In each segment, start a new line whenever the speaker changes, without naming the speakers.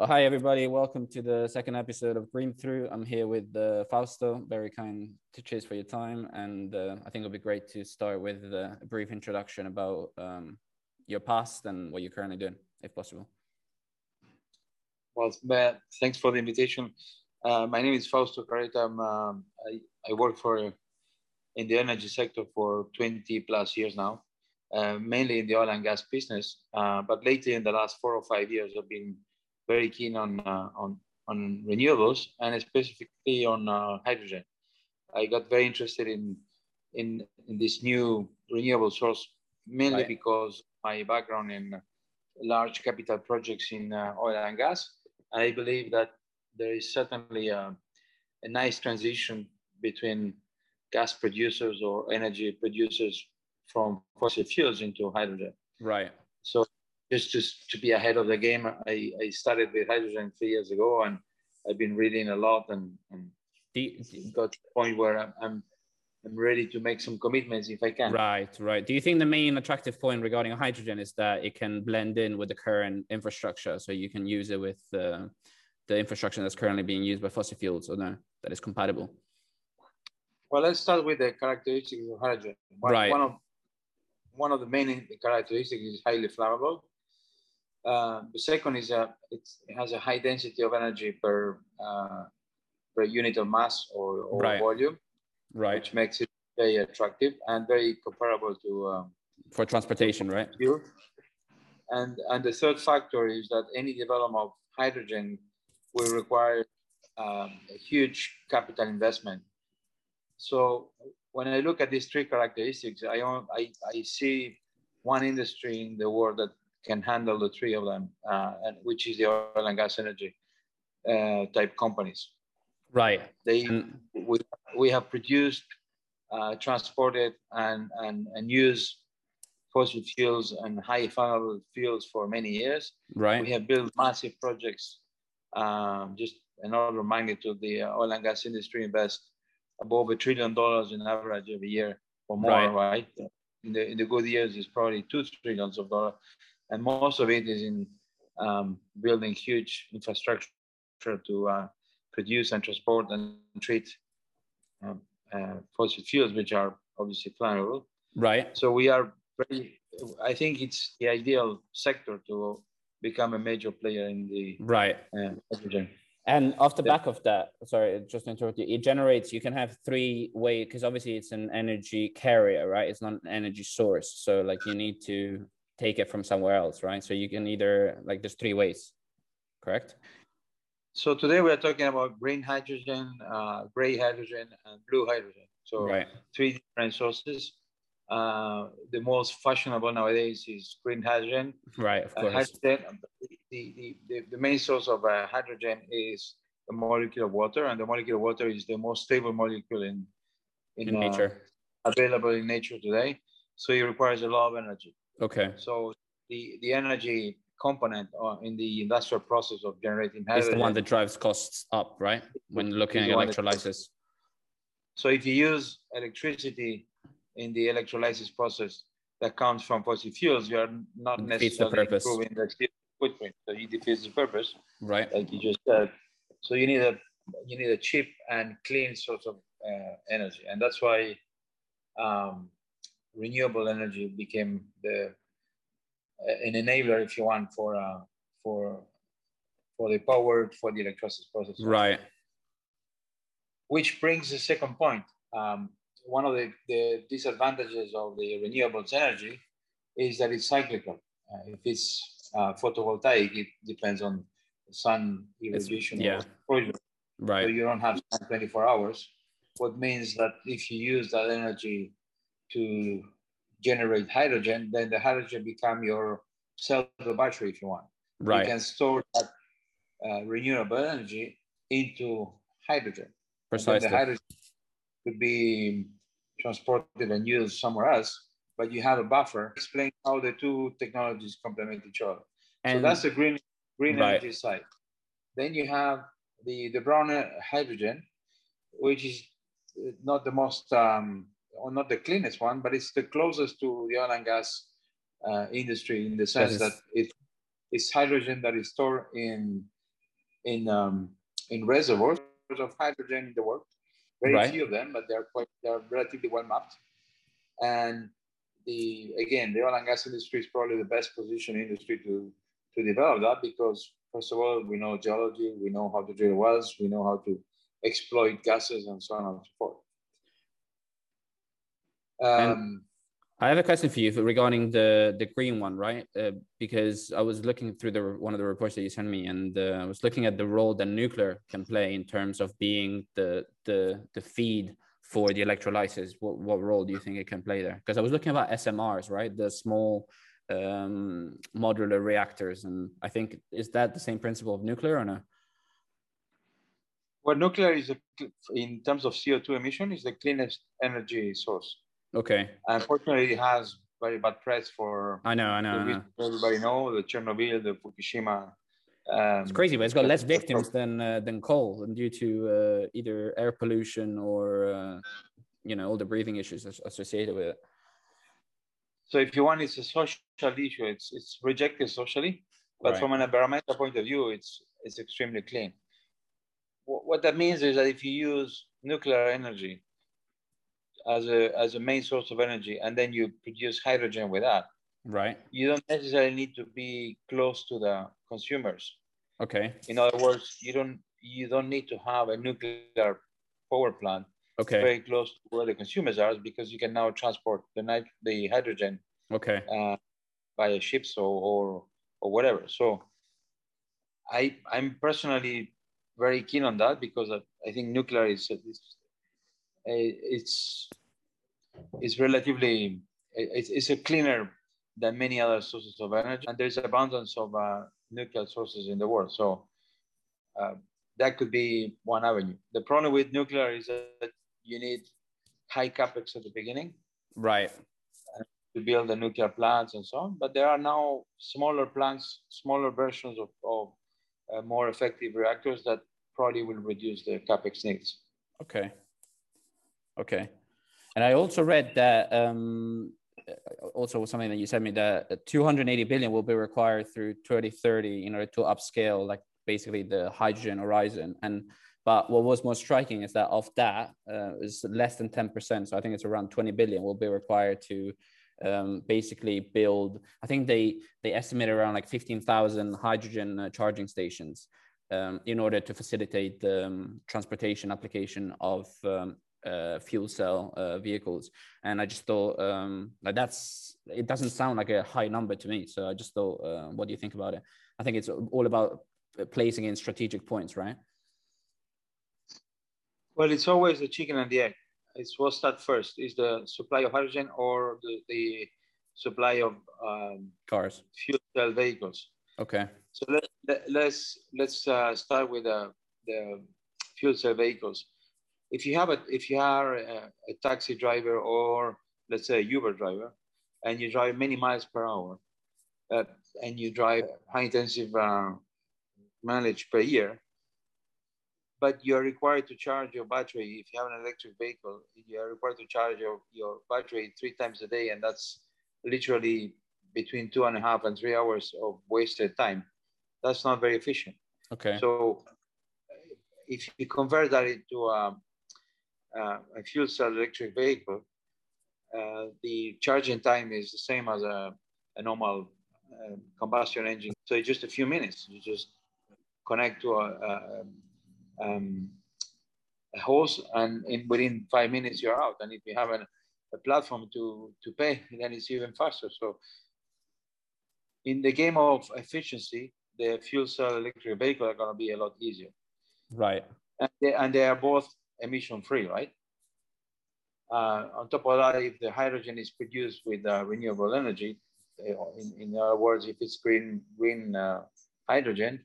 Well, hi, everybody. Welcome to the second episode of Green Through. I'm here with uh, Fausto. Very kind to cheers for your time. And uh, I think it'll be great to start with uh, a brief introduction about um, your past and what you're currently doing, if possible.
Well, Matt, thanks for the invitation. Uh, my name is Fausto Carreta. Um, I, I work for in the energy sector for 20 plus years now, uh, mainly in the oil and gas business. Uh, but lately, in the last four or five years, I've been very keen on uh, on on renewables and specifically on uh, hydrogen. I got very interested in in, in this new renewable source mainly right. because my background in large capital projects in uh, oil and gas. I believe that there is certainly a, a nice transition between gas producers or energy producers from fossil fuels into hydrogen.
Right.
So just just to be ahead of the game. I, I started with hydrogen three years ago, and I've been reading a lot, and, and got to the point where I'm, I'm I'm ready to make some commitments if I can.
Right, right. Do you think the main attractive point regarding hydrogen is that it can blend in with the current infrastructure, so you can use it with uh, the infrastructure that's currently being used by fossil fuels, or no, that is compatible?
Well, let's start with the characteristics of hydrogen. One,
right.
One of one of the main characteristics is highly flammable. Uh, the second is a, it has a high density of energy per uh, per unit of mass or, or
right.
volume,
right?
Which makes it very attractive and very comparable to um,
for transportation, right?
Fuel. And and the third factor is that any development of hydrogen will require um, a huge capital investment. So when I look at these three characteristics, I, I, I see one industry in the world that can handle the three of them, uh, and which is the oil and gas energy uh, type companies.
Right.
They we, we have produced, uh, transported, and and and used fossil fuels and high flammable fuels for many years.
Right.
We have built massive projects. Um, just another magnitude, the oil and gas industry invests above a trillion dollars in average every year or more, right? right? In the in the good years, it's probably two trillions of dollars and most of it is in um, building huge infrastructure to uh, produce and transport and treat um, uh, fossil fuels, which are obviously flammable.
Right.
So we are very. I think it's the ideal sector to become a major player in the
right.
Uh,
and off the back of that, sorry, just to interrupt you, it generates, you can have three way, because obviously it's an energy carrier, right? It's not an energy source. So like you need to take it from somewhere else, right? So you can either like there's three ways, correct?
So today we are talking about green hydrogen, uh, gray hydrogen, and blue hydrogen. So
right.
three different sources. Uh, the most fashionable nowadays is green hydrogen.
Right, of course.
Uh, hydrogen, the, the, the, main source of uh, hydrogen is the molecule of water, and the molecule of water is the most stable molecule in,
in, in nature.
Uh, available in nature today. So it requires a lot of energy.
Okay.
So the, the energy component uh, in the industrial process of generating hydrogen.
It's the one that drives costs up, right? When looking at electrolysis.
So if you use electricity in the electrolysis process that comes from fossil fuels, you are not necessarily
the purpose.
improving the footprint. So it defeats the purpose,
right?
Like you just said. So you need a you need a cheap and clean source of uh, energy, and that's why um, renewable energy became the an enabler, if you want, for uh, for for the power for the electricity process.
Right.
Which brings the second point. Um, one of the, the disadvantages of the renewables energy is that it's cyclical. Uh, if it's uh, photovoltaic, it depends on the sun irradiation.
Yeah. Right.
So you don't have 24 hours. What means that if you use that energy to generate hydrogen, then the hydrogen become your cell battery if you want.
Right.
You can store that uh, renewable energy into hydrogen.
Precisely.
The hydrogen could be transported and used somewhere else, but you have a buffer. Explain how the two technologies complement each other. And so that's the green green right. energy side. Then you have the the brown hydrogen, which is not the most um, or not the cleanest one, but it's the closest to the oil and gas uh, industry in the sense that, that it, it's hydrogen that is stored in in um, in reservoirs of hydrogen in the world. Very right. few of them, but they're quite they're relatively well mapped. And the again, the oil and gas industry is probably the best positioned industry to to develop that because first of all, we know geology, we know how to drill wells, we know how to exploit gases and so on and so forth.
Um, I have a question for you regarding the the green one, right? Uh, because I was looking through the one of the reports that you sent me, and uh, I was looking at the role that nuclear can play in terms of being the the the feed for the electrolysis. What what role do you think it can play there? Because I was looking about SMRs, right? The small um, modular reactors, and I think is that the same principle of nuclear or no?
Well, nuclear is a, in terms of CO two emission is the cleanest energy source.
Okay.
Unfortunately, it has very bad press for.
I know, I know. I
know. Everybody know the Chernobyl, the Fukushima.
Um, it's crazy, but it's got less victims than uh, than coal, and due to uh, either air pollution or uh, you know all the breathing issues associated with it.
So if you want, it's a social issue. It's it's rejected socially, but right. from an environmental point of view, it's it's extremely clean. What that means is that if you use nuclear energy as a as a main source of energy and then you produce hydrogen with that.
Right.
You don't necessarily need to be close to the consumers.
Okay.
In other words you don't you don't need to have a nuclear power plant
okay.
very close to where the consumers are because you can now transport the night the hydrogen
okay.
uh, via ships or, or or whatever. So i i'm personally very keen on that because i, I think nuclear is, is it's it's relatively it's, it's a cleaner than many other sources of energy, and there's abundance of uh, nuclear sources in the world. So uh, that could be one avenue. The problem with nuclear is that you need high capex at the beginning,
right,
to build the nuclear plants and so on. But there are now smaller plants, smaller versions of, of uh, more effective reactors that probably will reduce the capex needs.
Okay. Okay. And I also read that um, also something that you said me that 280 billion will be required through 2030 in order to upscale like basically the hydrogen horizon. And but what was more striking is that of that uh, is less than 10%. So I think it's around 20 billion will be required to um, basically build. I think they they estimate around like 15,000 hydrogen uh, charging stations um, in order to facilitate the um, transportation application of um, uh, fuel cell uh, vehicles. And i just thought um, like that's it doesn't sound like a high number to me. So i just thought uh, what do you think about it? I think it's all about placing in strategic points right?
Well it's always the chicken and the egg. It's what's that first. Is the supply of hydrogen or the, the supply of um,
cars.
fuel cell vehicles.
Okay.
So let, let, let's let's uh, start with uh, the fuel cell vehicles if you have a if you are a, a, taxi driver or let's say a Uber driver, and you drive many miles per hour, uh, and you drive high intensive uh, mileage per year, but you're required to charge your battery. If you have an electric vehicle, you're required to charge your, your battery three times a day, and that's literally between two and a half and three hours of wasted time. That's not very efficient.
Okay.
So if you convert that into a uh, a fuel cell electric vehicle, uh, the charging time is the same as a, a normal uh, combustion engine. So it's just a few minutes. You just connect to a, a, um, a hose, and in, within five minutes you're out. And if you have an, a platform to to pay, then it's even faster. So in the game of efficiency, the fuel cell electric vehicle are going to be a lot easier.
Right.
And they, and they are both emission free, right? Uh, on top of that, if the hydrogen is produced with uh, renewable energy, uh, in, in, other words, if it's green green uh, hydrogen,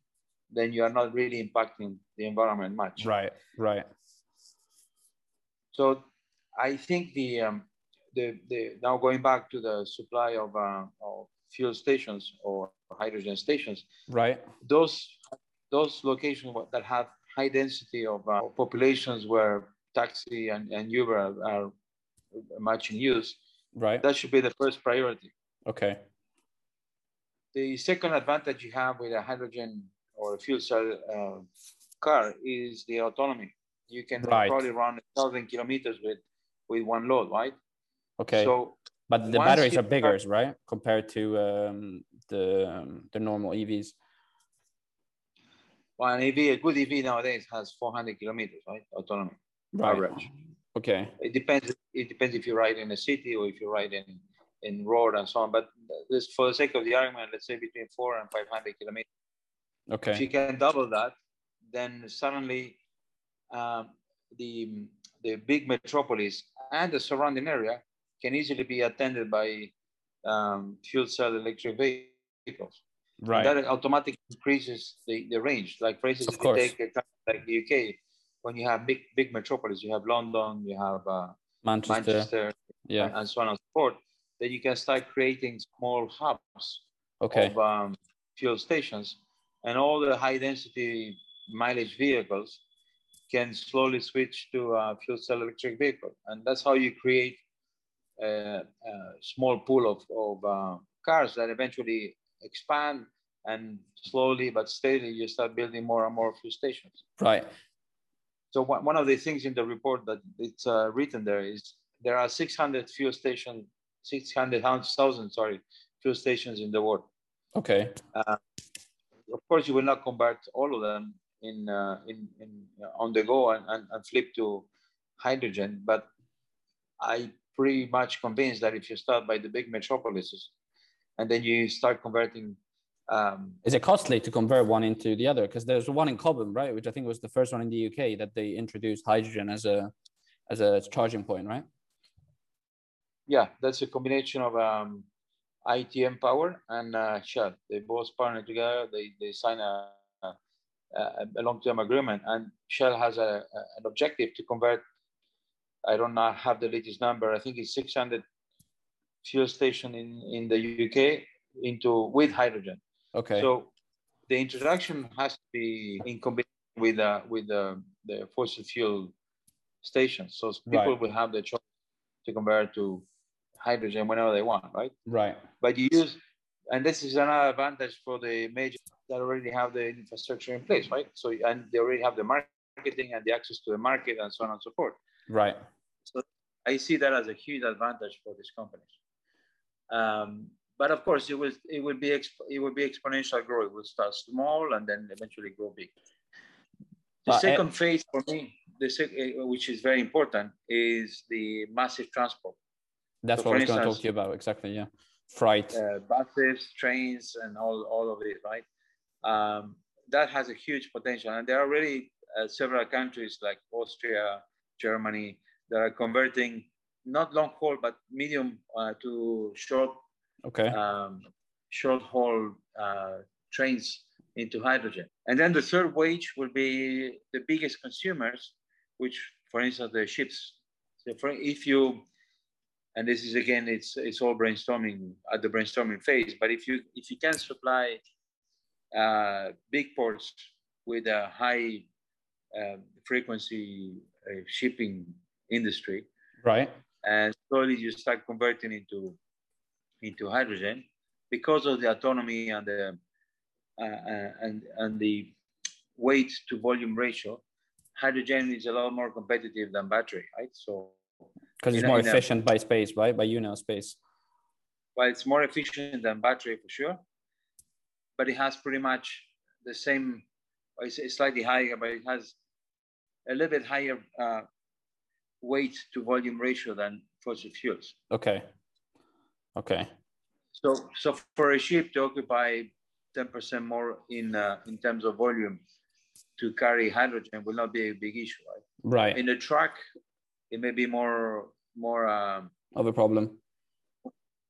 then you are not really impacting the environment much.
Right, right.
So I think the um, the, the now going back to the supply of, uh, of fuel stations or hydrogen stations.
Right.
Those those locations that have high density of uh, populations where taxi and, and Uber are, are much in use,
right?
That should be the first priority.
Okay.
The second advantage you have with a hydrogen or a fuel cell uh, car is the autonomy. You can
Right.
probably run a thousand kilometers with with one load, right?
Okay.
So
but the batteries are bigger, right? Compared to um, the um, the normal EVs.
Well, an EV, a good EV nowadays has 400 kilometers, right? Autonomy Right. average.
Okay.
It depends. It depends if you ride in a city or if you ride in in road and so on. But this, for the sake of the argument, let's say between four and 500 kilometers.
Okay.
If you can double that, then suddenly um, the the big metropolis and the surrounding area can easily be attended by um, fuel cell electric vehicles.
Right.
That automatically increases the, the range. Like for instance,
Of
if
course.
you take a country like the UK, when you have big big metropolis, you have London, you have uh,
Manchester.
Manchester,
Yeah.
and so on and so forth, then you can start creating small hubs
Okay.
of um, fuel stations, and all the high density mileage vehicles can slowly switch to a fuel cell electric vehicle, and that's how you create a, a small pool of, of uh, cars that eventually expand, and slowly but steadily you start building more and more fuel stations.
Right.
So one one of the things in the report that it's uh, written there is there are 600 fuel stations, 600,000, sorry, fuel stations in the world.
Okay.
Of course, you will not convert all of them in, uh, in, in uh, on the go and, and, and flip to hydrogen, but I pretty much convinced that if you start by the big metropolises and then you start converting um,
Is it costly to convert one into the other? Because there's one in Cobham, right? Which I think was the first one in the UK that they introduced hydrogen as a as a charging point, right?
Yeah, that's a combination of um, ITM Power and uh, Shell. They both partner together. They they sign a a, a long-term agreement, and Shell has a, a, an objective to convert. I don't know have the latest number. I think it's 600 fuel station in in the UK into with hydrogen.
Okay.
So the introduction has to be in combination with uh, with uh, the fossil fuel stations. So people
Right.
will have the choice to convert to hydrogen whenever they want, right?
right.
But you use, and this is another advantage for the majors that already have the infrastructure in place, right? So and they already have the marketing and the access to the market and so on and so forth.
Right.
So I see that as a huge advantage for these companies. Um, but of course, it will it will be exp- it will be exponential growth. It will start small and then eventually grow big. The
But, uh,
second phase for me, the sec- uh, which is very important, is the massive transport,
That's
So
what I was going to talk to you about. Exactly. Yeah. Freight.
uh, buses, trains, and all all of it. Right, um, that has a huge potential, and there are already uh, several countries like Austria, Germany that are converting not long haul but medium uh, to short
okay.
um, short haul uh, trains into hydrogen. And then the third wage will be the biggest consumers, which, for instance, the ships. So for, if you, and this is again, it's it's all brainstorming at the brainstorming phase. But if you if you can supply uh, big ports with a high um, frequency uh, shipping industry,
right.
And slowly you start converting into into hydrogen because of the autonomy and the uh, uh, and and the weight to volume ratio hydrogen is a lot more competitive than battery right so
Because it's more
a-
efficient by space, right? By unit space.
Well, it's more efficient than battery for sure but it has pretty much the same it's, it's slightly higher but it has a little bit higher uh, weight to volume ratio than fossil fuels
Okay. Okay.
So, so for a ship to occupy 10% more in uh, in terms of volume to carry hydrogen will not be a big issue, right?
Right.
In a truck, it may be more more um,
Of a problem.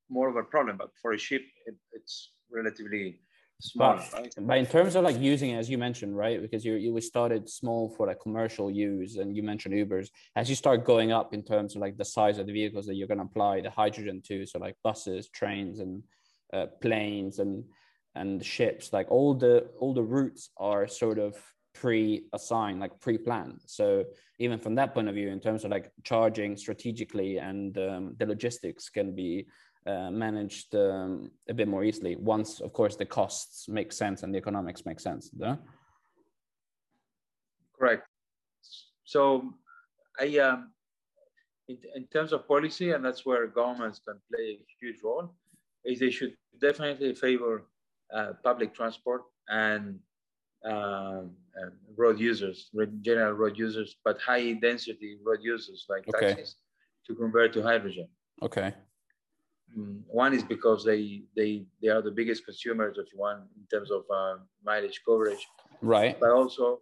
more of a problem, but for a ship, it, it's relatively small,
But,
right?
but in terms of like using it, as you mentioned, right? Because you you started small for like commercial use, and you mentioned Ubers. As you start going up in terms of like the size of the vehicles that you're going to apply the hydrogen to, so like buses, trains, and uh, planes, and and ships, like all the all the routes are sort of pre-assigned, like pre-planned. So even from that point of view, in terms of like charging strategically and um, the logistics can be uh, managed um, a bit more easily once of course the costs make sense and the economics make sense yeah?
correct so i um, in, in terms of policy and that's where governments can play a huge role is they should definitely favor uh, public transport and uh, road users, general road users, but high density road users like okay. taxis to convert to hydrogen.
Okay.
Mm, one is because they they they are the biggest consumers, of one in terms of uh, mileage coverage.
Right.
But also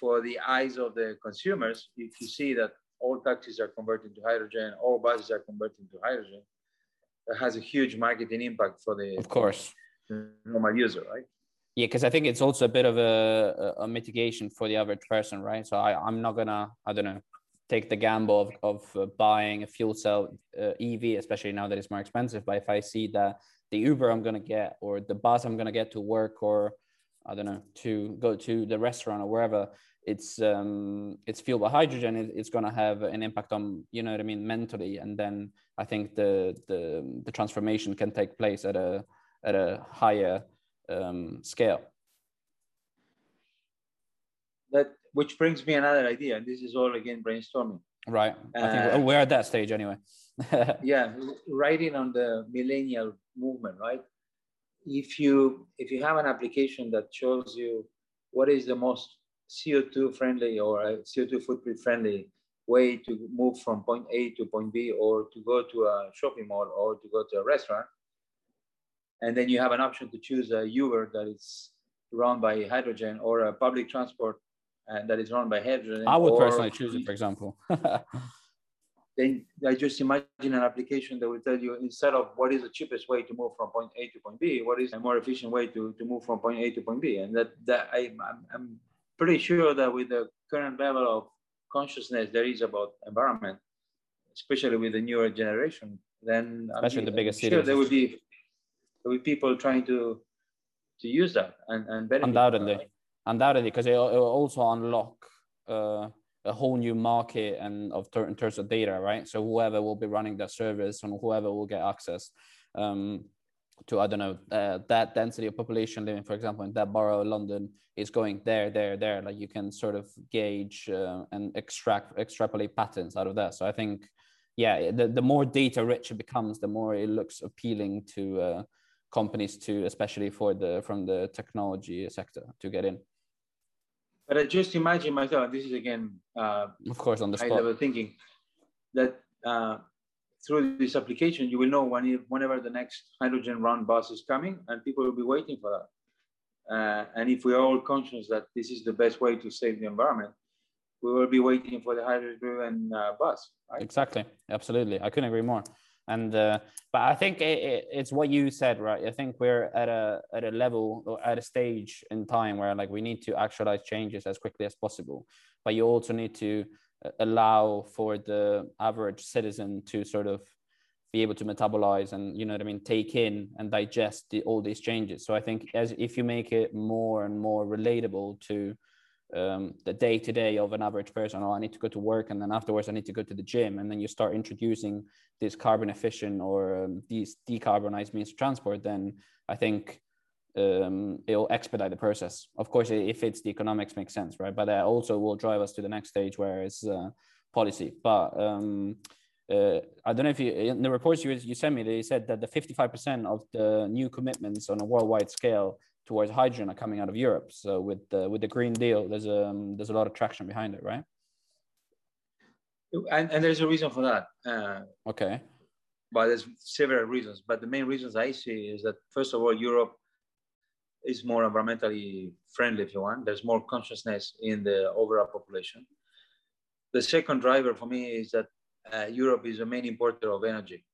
for the eyes of the consumers, if you see that all taxis are converting to hydrogen, all buses are converting to hydrogen, that has a huge marketing impact for the
of course
normal user, right?
Yeah, because I think it's also a bit of a, a mitigation for the average person, right? So I, I'm not gonna, I don't know, take the gamble of, of uh, buying a fuel cell uh, EV, especially now that it's more expensive. But if I see that the Uber I'm gonna get, or the bus I'm gonna get to work, or I don't know, to go to the restaurant or wherever, it's um, it's fueled by hydrogen. It, it's gonna have an impact on, you know what I mean, mentally. And then I think the the the transformation can take place at a at a higher um, scale.
That which brings me another idea, and this is all again brainstorming.
Right. I think uh, we're at that stage anyway.
yeah, writing on the millennial movement, right? If you if you have an application that shows you what is the most CO2 friendly or CO2 footprint friendly way to move from point A to point B or to go to a shopping mall or to go to a restaurant, and then you have an option to choose a Uber that is run by hydrogen or a public transport uh, that is run by hydrogen.
I would personally choose it, for example.
then I just imagine an application that will tell you instead of what is the cheapest way to move from point A to point B, what is a more efficient way to, to move from point A to point B. And that, that I, I'm, I'm pretty sure that with the current level of consciousness there is about environment, especially with the newer generation, then
especially I'm, the biggest
sure cities. there would be with people trying to to use that and, and benefit
undoubtedly undoubtedly because it will also unlock uh, a whole new market and of ter- in terms of data right? So whoever will be running that service and whoever will get access um, to i don't know uh, that density of population living for example in that borough of london is going there there there. Like you can sort of gauge uh, and extract extrapolate patterns out of that. So i think yeah the, the more data rich it becomes the more it looks appealing to uh, companies to, especially for the from the technology sector, to get in.
But I just imagine myself. This is again, uh,
of course, on the
high
spot.
level thinking that uh, through this application, you will know when whenever the next hydrogen run bus is coming, and people will be waiting for that. Uh, and if we are all conscious that this is the best way to save the environment, we will be waiting for the hydrogen uh, bus.
Right? Exactly. Absolutely. I couldn't agree more and uh, but i think it, it, it's what you said right? I think we're at a at a level or at a stage in time where like we need to actualize changes as quickly as possible. But you also need to uh, allow for the average citizen to sort of be able to metabolize and you know what i mean take in and digest the, all these changes. So i think as if you make it more and more relatable to um, the day to day of an average person. Oh, I need to go to work, and then afterwards I need to go to the gym, and then you start introducing this carbon efficient or um, these decarbonized means of transport. Then I think um, it'll expedite the process. Of course, if it's the economics makes sense, right? But that also will drive us to the next stage where it's uh, policy. But um, uh, I don't know if you in the reports you you sent me, they said that the 55% of the new commitments on a worldwide scale towards hydrogen are coming out of Europe. So with the with the Green Deal, there's a um, there's a lot of traction behind it, right?
And, and there's a reason for that. Uh,
okay.
But there's several reasons. But the main reasons I see is that first of all, Europe is more environmentally friendly, if you want. There's more consciousness in the overall population. The second driver for me is that uh, Europe is a main importer of energy.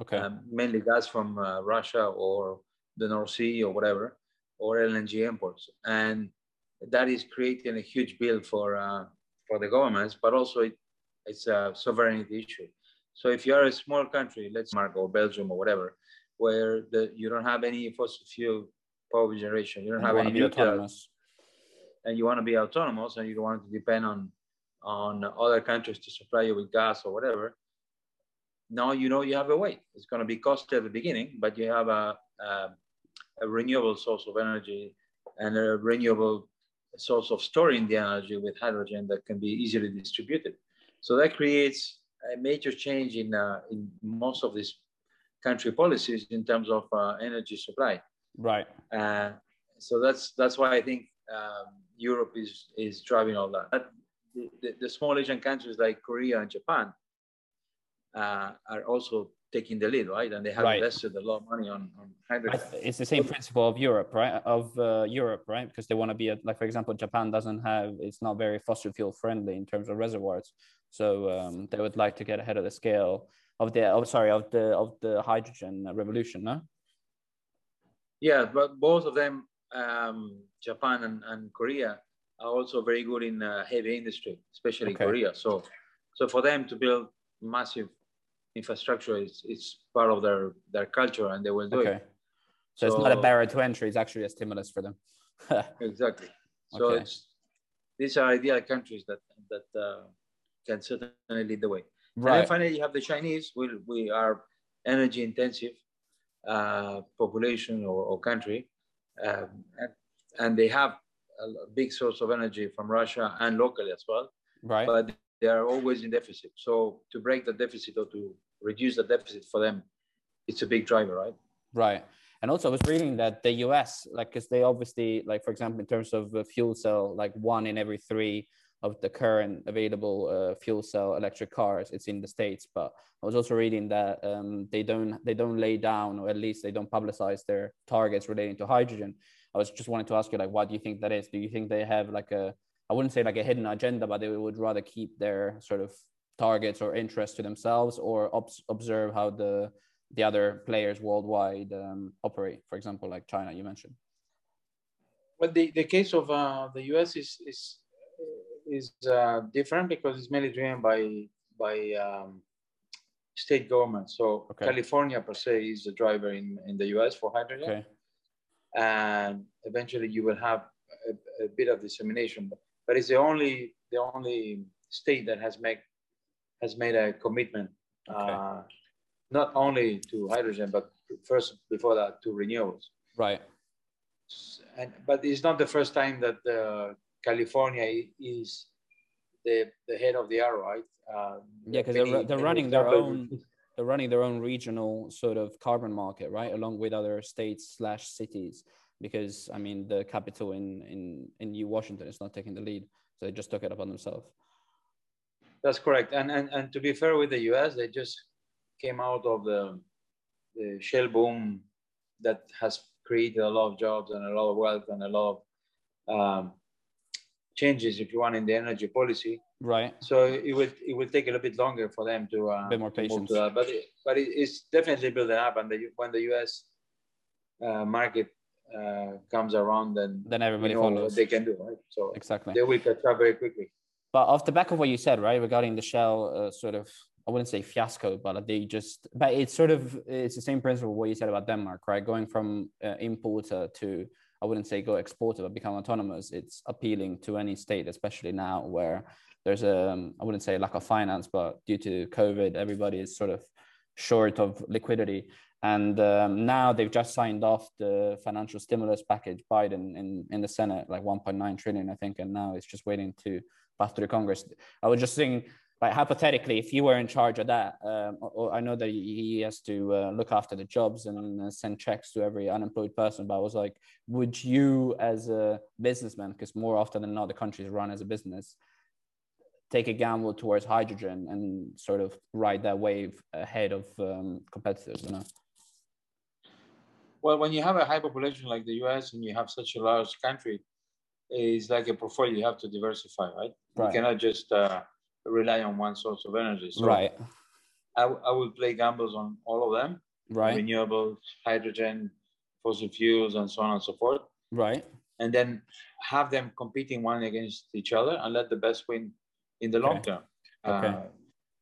Okay. Um,
mainly gas from uh, Russia or the North Sea or whatever or LNG imports, and that is creating a huge bill for uh, for the governments, but also it, it's a sovereignty issue. So if you are a small country, let's mark or Belgium or whatever, where the, you don't have any fossil fuel power generation, you don't have any nuclear, and you want to be autonomous, and you don't want to depend on on other countries to supply you with gas or whatever, now you know you have a way. It's going to be costly at the beginning, but you have a, a, a renewable source of energy and a renewable source of storing the energy with hydrogen that can be easily distributed. So that creates a major change in, uh, in most of these country policies in terms of uh, energy supply.
Right.
Uh, so that's that's why I think um, Europe is is driving all that. The, the, the, small Asian countries like Korea and Japan uh, are also taking the lead, right? And they have right. invested a lot of money on, on hydrogen.
It's the same principle of Europe, right? Of uh, Europe, right? Because they want to be a, like, for example, Japan doesn't have, it's not very fossil fuel friendly in terms of reservoirs. So um, they would like to get ahead of the scale of the, oh, sorry, of the of the hydrogen revolution, no?
Yeah, but both of them, um, Japan and, and Korea, are also very good in uh, heavy industry, especially okay. Korea. So, so for them to build massive infrastructure is it's part of their their culture, and they will do okay. it.
So, so, it's not a barrier to entry; it's actually a stimulus for them.
exactly. So okay. it's these are ideal countries that that uh, can certainly lead the way. Right. And then finally, you have the Chinese. We we are energy intensive uh, population or, or country, um, and, and, they have a big source of energy from Russia and locally as well.
Right.
But they are always in deficit. So to break the deficit or to reduce the deficit for them, it's a big driver, right?
Right. And also, I was reading that the US, like, because they obviously, like, for example, in terms of the fuel cell, like one in every three of the current available uh, fuel cell electric cars, it's in the states. But I was also reading that um, they don't they don't lay down, or at least they don't publicize their targets relating to hydrogen. I was just wanting to ask you, like, what do you think that is? Do you think they have like a I wouldn't say like a hidden agenda, but they would rather keep their sort of targets or interests to themselves, or ob- observe how the the other players worldwide um, operate. For example, like China, you mentioned.
Well, the, the case of uh, the US is is is uh, different because it's mainly driven by by um, state government. So okay. California per se is the driver in, in the US for hydrogen. Okay. And eventually you will have a, a, bit of dissemination, but it's the only the only state that has made has made a commitment okay. uh, not only to hydrogen but first before that to renewables.
Right.
And but it's not the first time that uh, California is the the head of the arrow, right?
Uh, yeah, because they're, they're running their own they're running their own regional sort of carbon market, right, along with other states slash cities. Because I mean, the capital in in in New Washington is not taking the lead, so they just took it upon themselves.
That's correct, and and and to be fair with the U.S., they just came out of the the shale boom that has created a lot of jobs and a lot of wealth and a lot of um, changes, if you want, in the energy policy.
Right.
So it will it will take a little bit longer for them to uh,
a bit more patience.
But it, but it, it's definitely building up, and the, when the U.S. Uh, market uh, comes around, then
then everybody you know follows.
What they can do, right? So
exactly,
they will catch up very quickly.
But off the back of what you said, right, regarding the Shell uh, sort of, I wouldn't say fiasco, but they just, but it's sort of, it's the same principle what you said about Denmark, right? Going from uh, importer to I wouldn't say go exporter, but become autonomous. It's appealing to any state, especially now where there's a, um, wouldn't say lack of finance, but due to COVID, everybody is sort of short of liquidity. And um, now they've just signed off the financial stimulus package, Biden in, in the Senate, like 1.9 trillion, I think. And now it's just waiting to pass through Congress. I was just saying, like hypothetically, if you were in charge of that, um, or, I know that he has to uh, look after the jobs and uh, send checks to every unemployed person. But I was like, would you, as a businessman, because more often than not, the country is run as a business, take a gamble towards hydrogen and sort of ride that wave ahead of um, competitors? You know.
Well, when you have a high population like the U.S. and you have such a large country, it's like a portfolio you have to diversify, right? right. You cannot just uh, rely on one source of energy.
So right.
I, I will play gambles on all of them.
Right.
Renewables, hydrogen, fossil fuels, and so on and so forth.
Right.
And then have them competing one against each other and let the best win in the okay. long term.
Okay. Uh,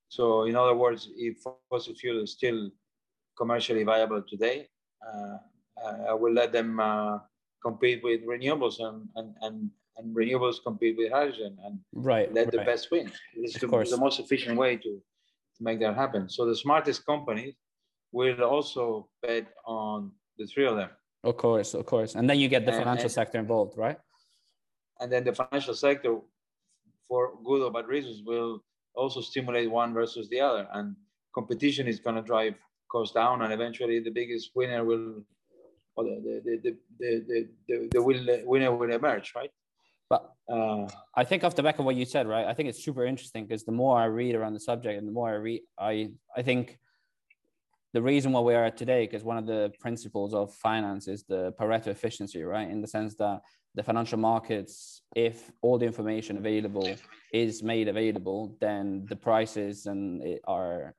so, in other words, if fossil fuel is still commercially viable today, uh, I will let them uh, compete with renewables and, and, and and renewables compete with hydrogen and
right
let
right.
the best win. It's the, the, most efficient way to to make that happen. So the smartest companies will also bet on the three of them.
Of course, of course. And then you get the financial and, sector involved, right?
And then the financial sector, for good or bad reasons, will also stimulate one versus the other. And competition is going to drive costs down. And eventually the biggest winner will, or the, the, the, the, the, the, winner will emerge, right?
But uh, I think off the back of what you said, right? I think it's super interesting because the more I read around the subject and the more I read, I, I think the reason why we are at today, because one of the principles of finance is the Pareto efficiency, right? In the sense that the financial markets, if all the information available is made available, then the prices and are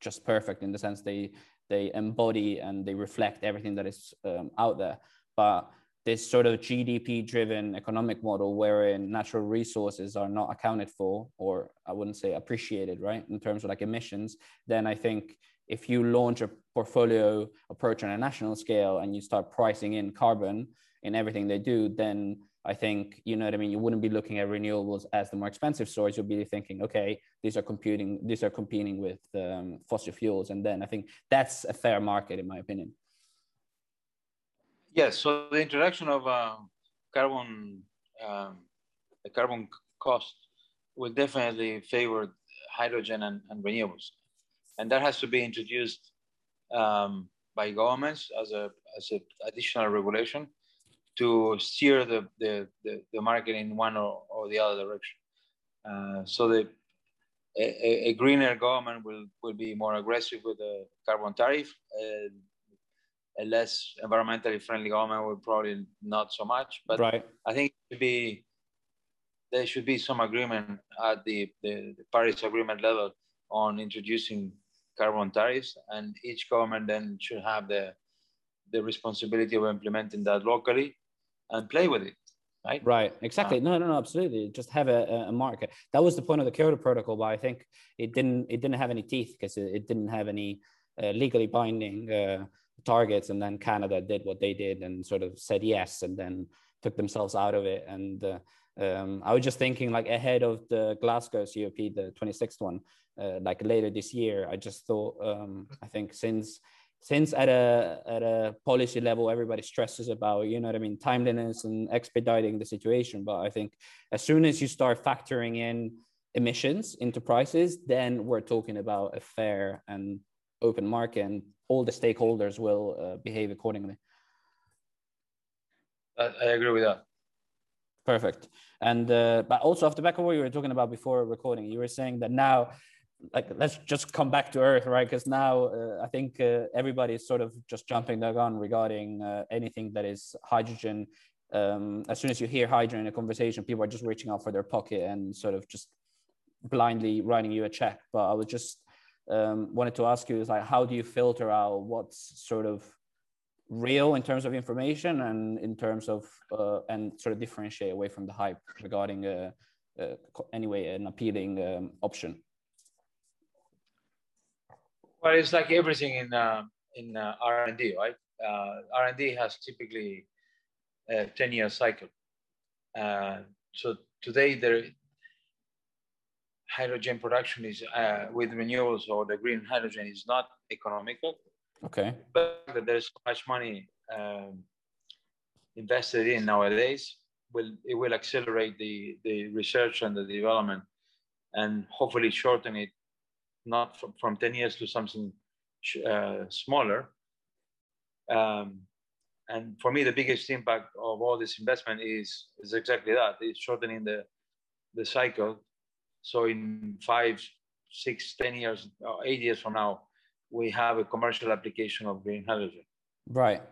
just perfect in the sense they they embody and they reflect everything that is um, out there. But this sort of GDP driven economic model wherein natural resources are not accounted for, or I wouldn't say appreciated, right, in terms of like emissions, then I think if you launch a portfolio approach on a national scale and you start pricing in carbon in everything they do, then I think, you know what I mean? You wouldn't be looking at renewables as the more expensive source. You'll be thinking, okay, these are computing, these are competing with um, fossil fuels. And then I think that's a fair market, in my opinion.
Yes. So the introduction of uh, carbon, um, the carbon cost will definitely favor hydrogen and, and renewables and that has to be introduced um, by governments as a as an additional regulation to steer the, the, the, the, market in one or, or the other direction. Uh, so the, a, a, greener government will, will be more aggressive with the carbon tariff. Uh, a less environmentally friendly government will probably not so much. But right. I think it should be there should be some agreement at the, the, the Paris Agreement level on introducing carbon tariffs, and each government then should have the the responsibility of implementing that locally and play with it. Right.
Right. Exactly. Uh, no, no, no. Absolutely. Just have a, a market. That was the point of the Kyoto Protocol, but I think it didn't. It didn't have any teeth because it, it, didn't have any uh, legally binding uh, targets. And then Canada did what they did and sort of said yes, and then took themselves out of it. And uh, um, I was just thinking, like ahead of the Glasgow COP, the 26th one, uh, like later this year. I just thought, um, I think since since at a at a policy level, everybody stresses about you know what I mean, timeliness and expediting the situation. But I think as soon as you start factoring in emissions into prices, then we're talking about a fair and open market, and all the stakeholders will uh, behave accordingly.
I agree with that.
Perfect. And uh, but also off the back of what you were talking about before recording, you were saying that now, like let's just come back to Earth, right? Because now uh, I think uh, everybody is sort of just jumping the gun regarding uh, anything that is hydrogen. Um, as soon as you hear hydrogen in a conversation, people are just reaching out for their pocket and sort of just blindly writing you a check. But I was just um, wanted to ask you is like, how do you filter out what's sort of real in terms of information and in terms of uh, and sort of differentiate away from the hype regarding uh, uh, anyway an appealing um, option
well it's like everything in uh, in uh, r&d right? Uh, r&d has typically a 10 year cycle so today there hydrogen production is with renewables or the green hydrogen is not economical.
Okay.
But there's so much money um, invested in nowadays, will it will accelerate the the research and the development, and hopefully shorten it, not from, from ten years to something uh, smaller. Um, and for me, the biggest impact of all this investment is is exactly that: it's shortening the the cycle. So in five, six, ten years, eight years from now, we have a commercial application of green hydrogen.
Right.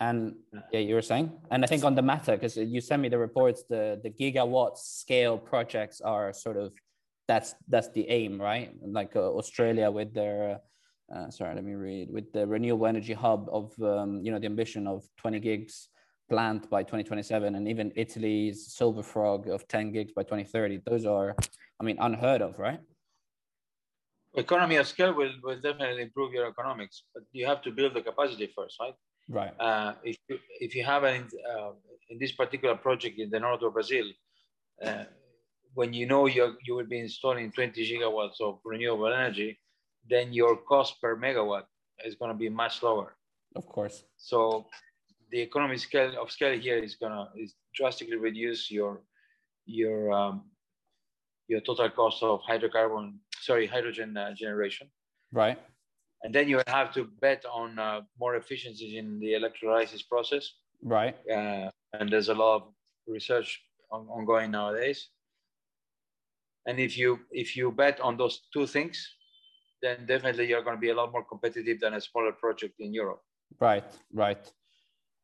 And yeah, you were saying, and I think on the matter, because you sent me the reports, the the gigawatt scale projects are sort of that's that's the aim, right? Like uh, Australia with their, uh, sorry, let me read, with the renewable energy hub of um, you know the ambition of 20 gigs plant by 2027, and even Italy's Silver Frog of 10 gigs by 2030. Those are, I mean, unheard of, right?
economy of scale will, will definitely improve your economics, but you have to build the capacity first, right?
Right.
Uh, if you, if you have an uh, in this particular project in the north of Brazil, uh, when you know you you will be installing 20 gigawatts of renewable energy, then your cost per megawatt is going to be much lower.
Of course.
So the economy scale of scale here is going to is drastically reduce your your um, your total cost of hydrocarbon sorry hydrogen uh, generation.
Right.
And then you have to bet on uh, more efficiencies in the electrolysis process.
Right.
Uh, and there's a lot of research on, ongoing nowadays and if you if you bet on those two things then definitely you're going to be a lot more competitive than a smaller project in europe.
Right right.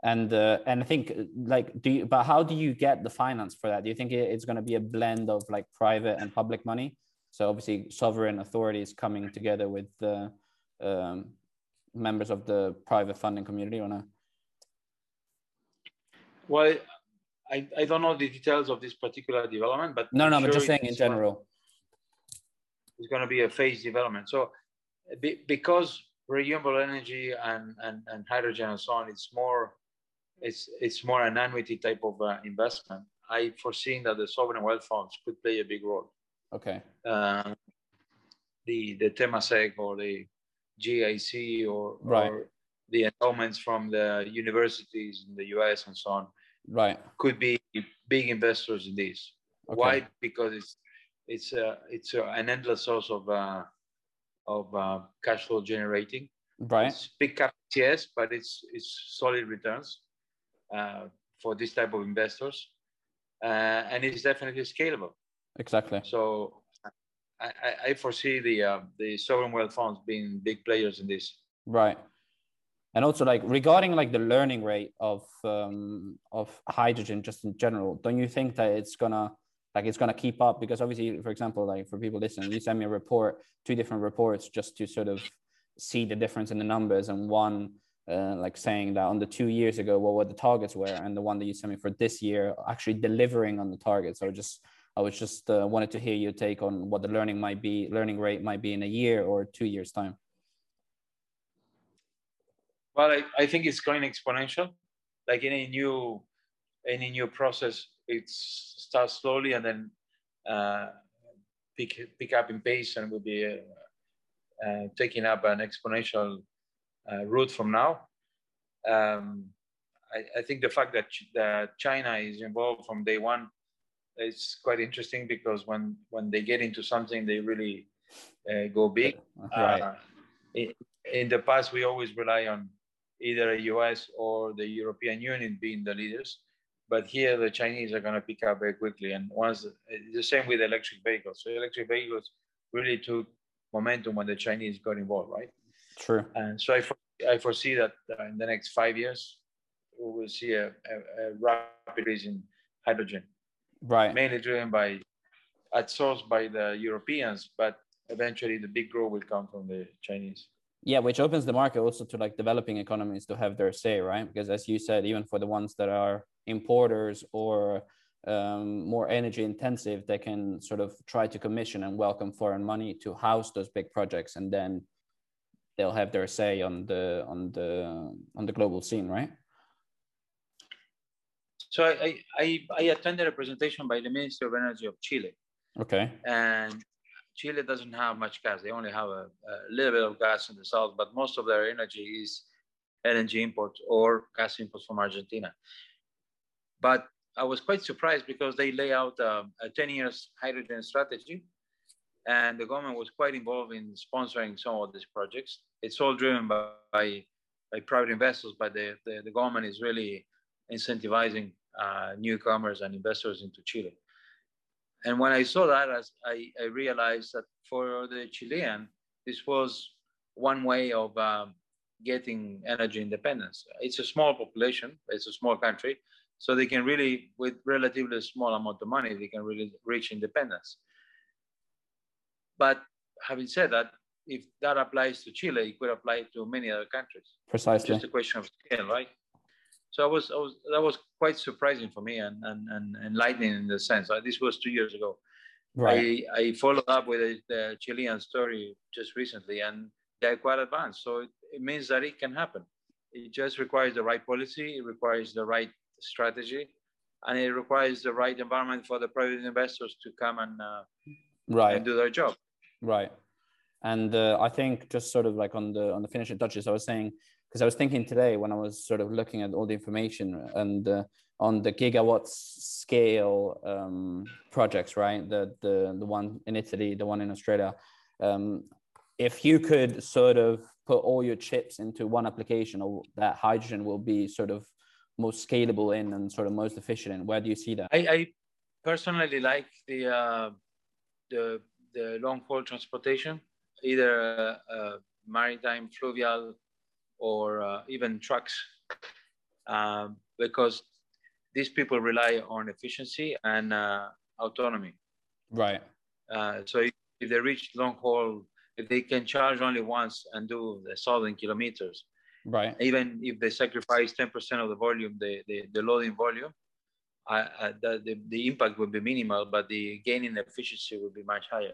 And uh, and i think like do you but how do you get the finance for that? Do you think it's going to be a blend of like private and public money? So obviously sovereign authorities coming together with the um, members of the private funding community or not
well I, I don't know the details of this particular development, but
no, no, sure but just saying in general.
It's going to be a phase development. So, be, because renewable energy and, and, and hydrogen and so on, it's more it's it's more an annuity type of uh, investment. I foresee that the sovereign wealth funds could play a big role.
Okay.
Uh, the the Temasek or the GIC or,
right.
or the endowments from the universities in the US and so on
right.
Could be big investors in this. Okay. why? Because it's it's uh, it's uh, an endless source of uh, of uh, cash flow generating.
Right.
It's big capital yes but it's it's solid returns uh, for this type of investors uh, and it's definitely scalable.
Exactly.
So I, I foresee the uh, the sovereign wealth funds being big players in this.
Right and also like regarding like the learning rate of um, of hydrogen just in general don't you think that it's gonna like it's gonna keep up? Because obviously for example like for people listening you send me a report two different reports just to sort of see the difference in the numbers and one uh, like saying that on the two years ago what what the targets were and the one that you sent me for this year actually delivering on the targets. So just i was just uh, wanted to hear your take on what the learning might be learning rate might be in a year or two years time
well, I, I think it's going exponential. Like any new any new process, it starts slowly and then uh, pick pick up in pace and will be uh, uh, taking up an exponential uh, route from now. Um, I, I, think the fact that that China is involved from day one is quite interesting because when when they get into something, they really uh, go big.
Right. Uh,
in, in the past, we always rely on either a US or the European Union being the leaders. But here, the Chinese are going to pick up very quickly. And once the same with electric vehicles. So electric vehicles really took momentum when the Chinese got involved, right?
True.
And so I, I foresee that uh, in the next five years, we will see a, a, a rapid rise in hydrogen.
Right.
Mainly driven by, at source by the Europeans, but eventually the big growth will come from the Chinese
yeah which opens the market also to like developing economies to have their say right? Because as you said even for the ones that are importers or um, more energy intensive they can sort of try to commission and welcome foreign money to house those big projects and then they'll have their say on the on the on the global scene right?
So i i, I attended a presentation by the minister of energy of chile.
Okay.
And Chile doesn't have much gas. They only have a, a, little bit of gas in the south, but most of their energy is LNG imports or gas imports from Argentina. But I was quite surprised because they lay out a, a 10 years hydrogen strategy and the government was quite involved in sponsoring some of these projects. It's all driven by, by, by private investors, but the, the, the, government is really incentivizing uh, newcomers and investors into Chile. And when I saw that, I, I realized that for the Chilean, this was one way of um, getting energy independence. It's a small population, it's a small country, so they can really, with relatively small amount of money, they can really reach independence. But having said that, if that applies to Chile, it could apply to many other countries.
Precisely.
It's just a question of scale, right? So I was, I was that was quite surprising for me and, and, and enlightening in the sense. Uh, this was two years ago. Right. I, I followed up with the Chilean story just recently, and they're quite advanced. So it, it means that it can happen. It just requires the right policy, it requires the right strategy, and it requires the right environment for the private investors to come and uh,
right
and do their job.
Right. And uh, I think just sort of like on the on the finishing touches, I was saying because I was thinking today when I was sort of looking at all the information and uh, on the gigawatts scale um, projects, right? The the the one in Italy, the one in Australia. Um, if you could sort of put all your chips into one application, or that hydrogen will be sort of most scalable in and sort of most efficient in, where do you see that?
I, I personally like the uh, the the long haul transportation, either uh, uh, maritime, fluvial, or uh, even trucks, um, because these people rely on efficiency and uh, autonomy.
Right.
Uh, so if, if, they reach long haul, if they can charge only once and do the thousand kilometers,
right?
Even if they sacrifice ten percent of the volume, the, the, the loading volume, I, I, the, the, the impact would be minimal, but the gain in efficiency would be much higher.